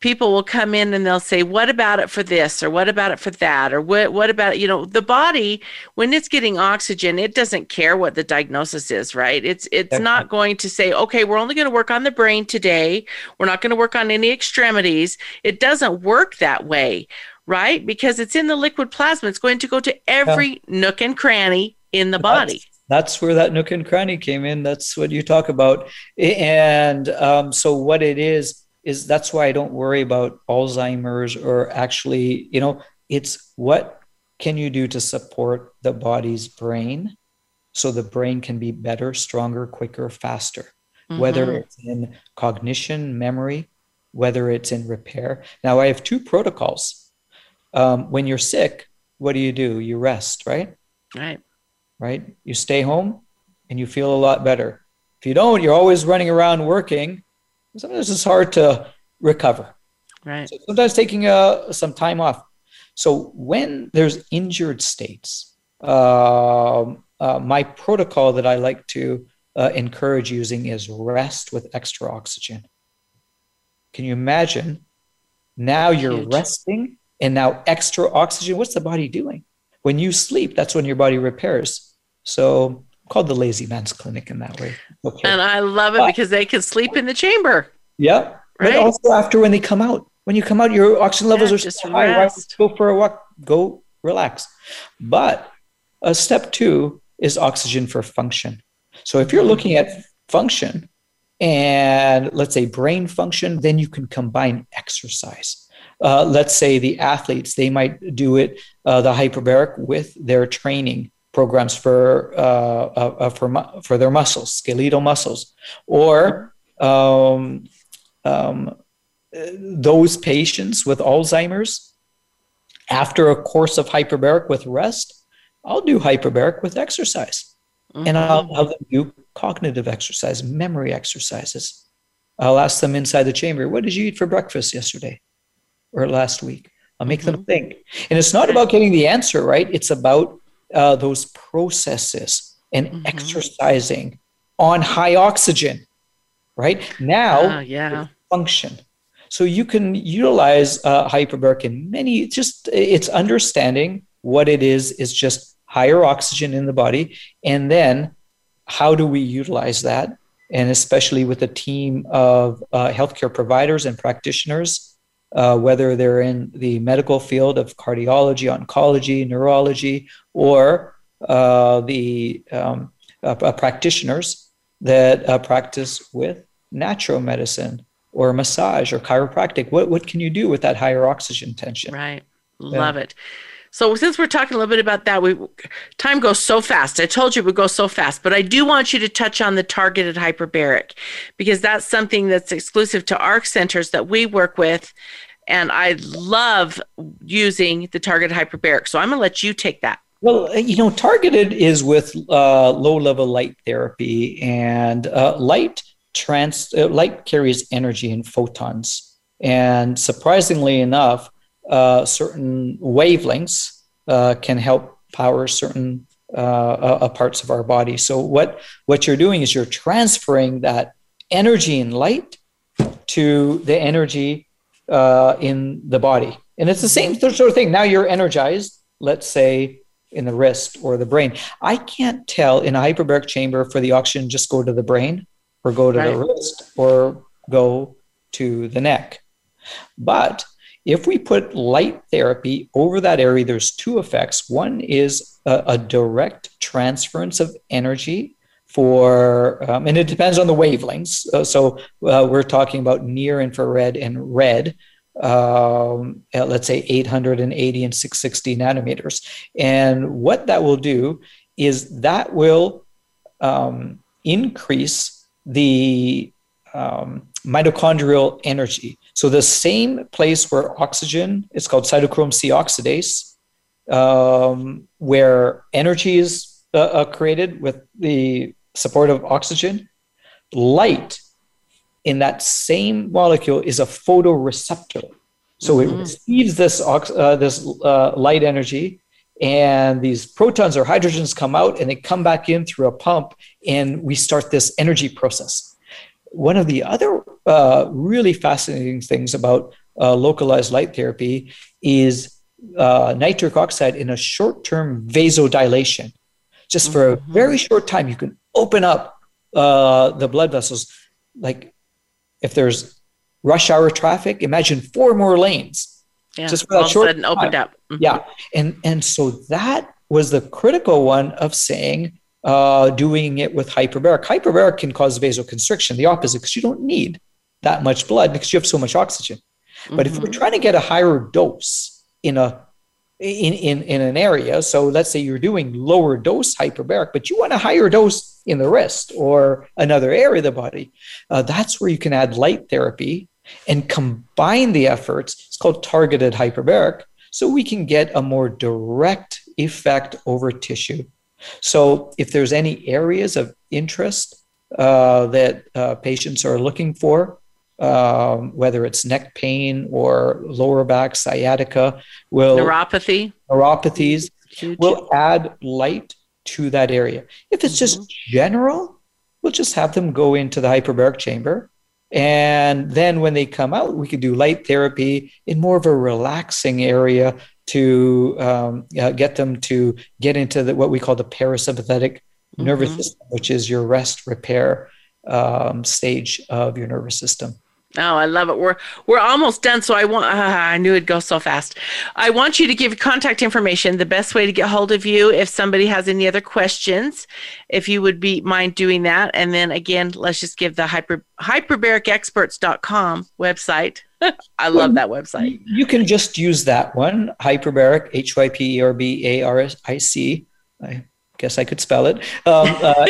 Speaker 2: people will come in and they'll say what about it for this or what about it for that or what what about you know the body when it's getting oxygen it doesn't care what the diagnosis is right? It's it's not going to say okay we're only going to work on the brain today. We're not going to work on any extremities. It doesn't work that way right? Because it's in the liquid plasma. It's going to go to every yeah. nook and cranny in the body.
Speaker 3: That's where that nook and cranny came in. That's what you talk about. And um, so, what it is, is that's why I don't worry about Alzheimer's or actually, you know, it's what can you do to support the body's brain so the brain can be better, stronger, quicker, faster, mm-hmm. whether it's in cognition, memory, whether it's in repair. Now, I have two protocols. Um, when you're sick, what do you do? You rest, right?
Speaker 2: Right
Speaker 3: right? You stay home and you feel a lot better. If you don't, you're always running around working. Sometimes it's hard to recover.
Speaker 2: Right.
Speaker 3: So sometimes taking uh, some time off. So when there's injured states, uh, uh, my protocol that I like to uh, encourage using is rest with extra oxygen. Can you imagine? Now you're Huge. resting and now extra oxygen. What's the body doing? When you sleep, that's when your body repairs. So called the lazy man's clinic in that way.
Speaker 2: Okay. And I love it but, because they can sleep in the chamber.
Speaker 3: Yeah. Right. But also after when they come out, when you come out, your oxygen levels yeah, are just high. Rest. Go for a walk, go relax. But a step two is oxygen for function. So if you're mm-hmm. looking at function and let's say brain function, then you can combine exercise. Uh, let's say the athletes, they might do it, uh, the hyperbaric with their training programs for uh, uh, uh, for for their muscles, skeletal muscles, or um, um, those patients with Alzheimer's after a course of hyperbaric with rest, I'll do hyperbaric with exercise, mm-hmm. and I'll have them do cognitive exercise, memory exercises. I'll ask them inside the chamber, "What did you eat for breakfast yesterday or last week?" I'll make mm-hmm. them think, and it's not about getting the answer right. It's about uh, those processes and mm-hmm. exercising on high oxygen, right? Now,
Speaker 2: uh, yeah.
Speaker 3: function. So you can utilize uh, hyperbaric in many, just it's understanding what it is, is just higher oxygen in the body. And then how do we utilize that? And especially with a team of uh, healthcare providers and practitioners uh, whether they're in the medical field of cardiology, oncology, neurology, or uh, the um, uh, uh practitioners that uh, practice with natural medicine or massage or chiropractic. What, what can you do with that higher oxygen tension?
Speaker 2: Right. Love yeah. it. So since we're talking a little bit about that, we time goes so fast. I told you it would go so fast, but I do want you to touch on the targeted hyperbaric because that's something that's exclusive to ARC centers that we work with. And I love using the targeted hyperbaric. So I'm going to let you take that.
Speaker 3: Well, you know, targeted is with uh, low level light therapy, and uh, light trans uh, light carries energy in photons, and surprisingly enough, uh, certain wavelengths uh, can help power certain uh, parts of our body. So what what you're doing is you're transferring that energy in light to the energy in the body, and it's the same sort of thing. Now you're energized. Let's say in the wrist or the brain. I can't tell in a hyperbaric chamber for the oxygen just go to the brain or go to right. the wrist or go to the neck. But if we put light therapy over that area, there's two effects. One is a, a direct transference of energy for, um, and it depends on the wavelengths. Uh, so uh, we're talking about near infrared and red. um, at let's say 880 and 660 nanometers. And what that will do is that will um, increase the um, mitochondrial energy. So the same place where oxygen, it's called cytochrome C oxidase, um, where energy is uh, uh, created with the support of oxygen, light in that same molecule is a photoreceptor. So mm-hmm. it receives this uh, this uh, light energy, and these protons or hydrogens come out and they come back in through a pump, and we start this energy process. One of the other uh, really fascinating things about uh, localized light therapy is uh, nitric oxide in a short-term vasodilation. Just for a mm-hmm. very short time, you can open up uh, the blood vessels. Like if there's rush hour traffic, imagine four more lanes.
Speaker 2: Yeah, just for that all short of a sudden opened up.
Speaker 3: Mm-hmm. Yeah, and and so that was the critical one of saying uh, doing it with hyperbaric. Hyperbaric can cause vasoconstriction, the opposite, because you don't need that much blood because you have so much oxygen. But mm-hmm. if we're trying to get a higher dose, in a in, in, in an area. So let's say you're doing lower dose hyperbaric, but you want a higher dose in the wrist or another area of the body. Uh, that's where you can add light therapy and combine the efforts. It's called targeted hyperbaric. So we can get a more direct effect over tissue. So if there's any areas of interest uh, that uh, patients are looking for, um, whether it's neck pain or lower back sciatica, will
Speaker 2: neuropathy,
Speaker 3: neuropathies, will add light to that area. If it's mm-hmm. just general, we'll just have them go into the hyperbaric chamber. And then when they come out, we could do light therapy in more of a relaxing area to um, uh, get them to get into the, what we call the parasympathetic mm-hmm. nervous system, which is your rest repair um, stage of your nervous system.
Speaker 2: Oh, I love it. We're we're almost done. So I want. Uh, I knew it'd go so fast. I want you to give contact information. The best way to get hold of you, if somebody has any other questions, if you would be mind doing that. And then again, let's just give the hyper hyperbaricexperts.com website. I love that website.
Speaker 3: You can just use that one, hyperbaric, H Y P E R B A R I C. Guess I could spell it, um, uh,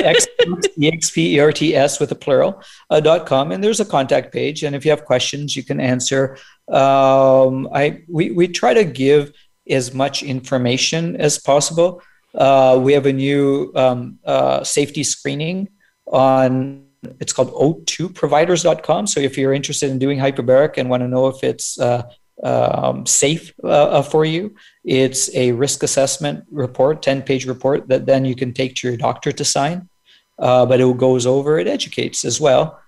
Speaker 3: E-X-P-E-R-T-S with a plural, uh, dot com. And there's a contact page. And if you have questions, you can answer. Um, I, we, we try to give as much information as possible. Uh, we have a new um, uh, safety screening on it's called o2providers.com. So if you're interested in doing hyperbaric and want to know if it's uh, um, safe uh, uh, for you. It's a risk assessment report, 10 page report that then you can take to your doctor to sign. Uh, but it goes over, it educates as well.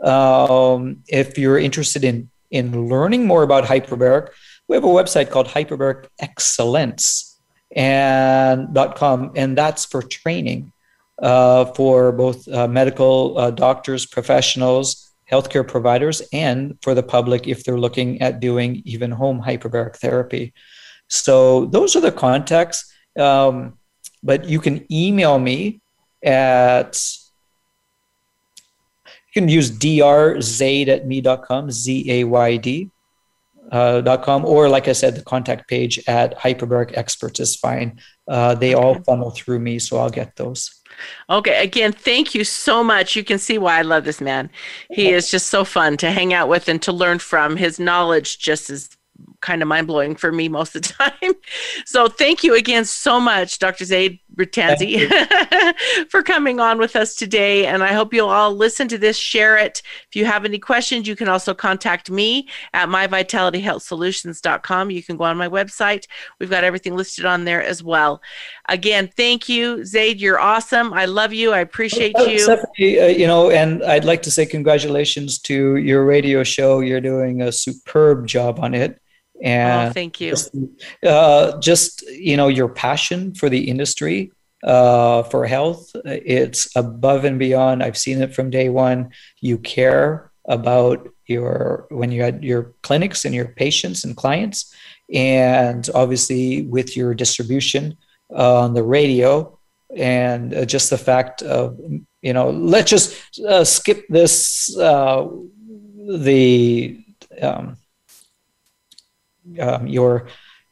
Speaker 3: Um, if you're interested in, in learning more about hyperbaric, we have a website called hyperbaric excellence and .com, and that's for training uh, for both uh, medical uh, doctors, professionals, healthcare providers and for the public if they're looking at doing even home hyperbaric therapy. So those are the contacts. Um, but you can email me at you can use drzayd at me.com, Z-A-Y-D uh, dot com, or like I said, the contact page at Hyperbaric Experts is fine. Uh, they okay. all funnel through me, so I'll get those.
Speaker 2: Okay, again, thank you so much. You can see why I love this man. He is just so fun to hang out with and to learn from. His knowledge just is kind of mind blowing for me most of the time. So thank you again so much, Dr. Zaid Rattansi, for coming on with us today. And I hope you'll all listen to this, share it. If you have any questions, you can also contact me at myvitalityhealthsolutions.com. You can go on my website. We've got everything listed on there as well. Again, thank you, Zaid. You're awesome. I love you. I appreciate you.
Speaker 3: Stephanie, uh, you know, and I'd like to say congratulations to your radio show. You're doing a superb job on it.
Speaker 2: And oh, thank you.
Speaker 3: Just, uh, just, you know, your passion for the industry, uh, for health, it's above and beyond. I've seen it from day one. You care about your when you had your clinics and your patients and clients, and obviously with your distribution uh, on the radio, and uh, just the fact of you know, let's just uh, skip this uh, the um, um, your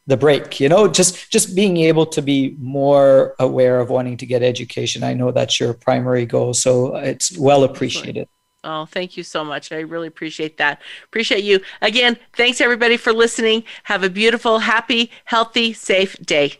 Speaker 3: the break you know just just being able to be more aware of wanting to get education i know that's your primary goal so it's well appreciated
Speaker 2: Oh, thank you so much. I really appreciate that. Appreciate you. Again, thanks everybody for listening. Have a beautiful, happy, healthy, safe day.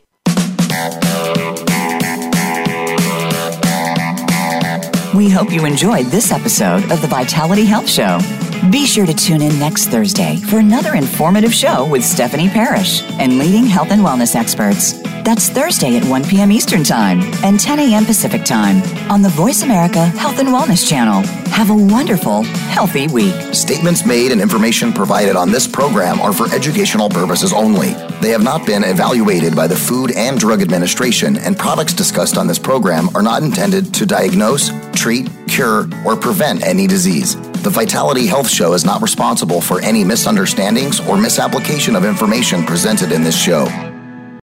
Speaker 1: We hope you enjoyed this episode of the Vitality Health Show. Be sure to tune in next Thursday for another informative show with Stephanie Parrish and leading health and wellness experts. That's Thursday at 1 p.m. Eastern Time and 10 a.m. Pacific Time on the Voice America Health and Wellness Channel. Have a wonderful, healthy week.
Speaker 6: Statements made and information provided on this program are for educational purposes only. They have not been evaluated by the Food and Drug Administration, and products discussed on this program are not intended to diagnose, treat, cure, or prevent any disease. The Vitality Health Show is not responsible for any misunderstandings or misapplication of information presented in this show.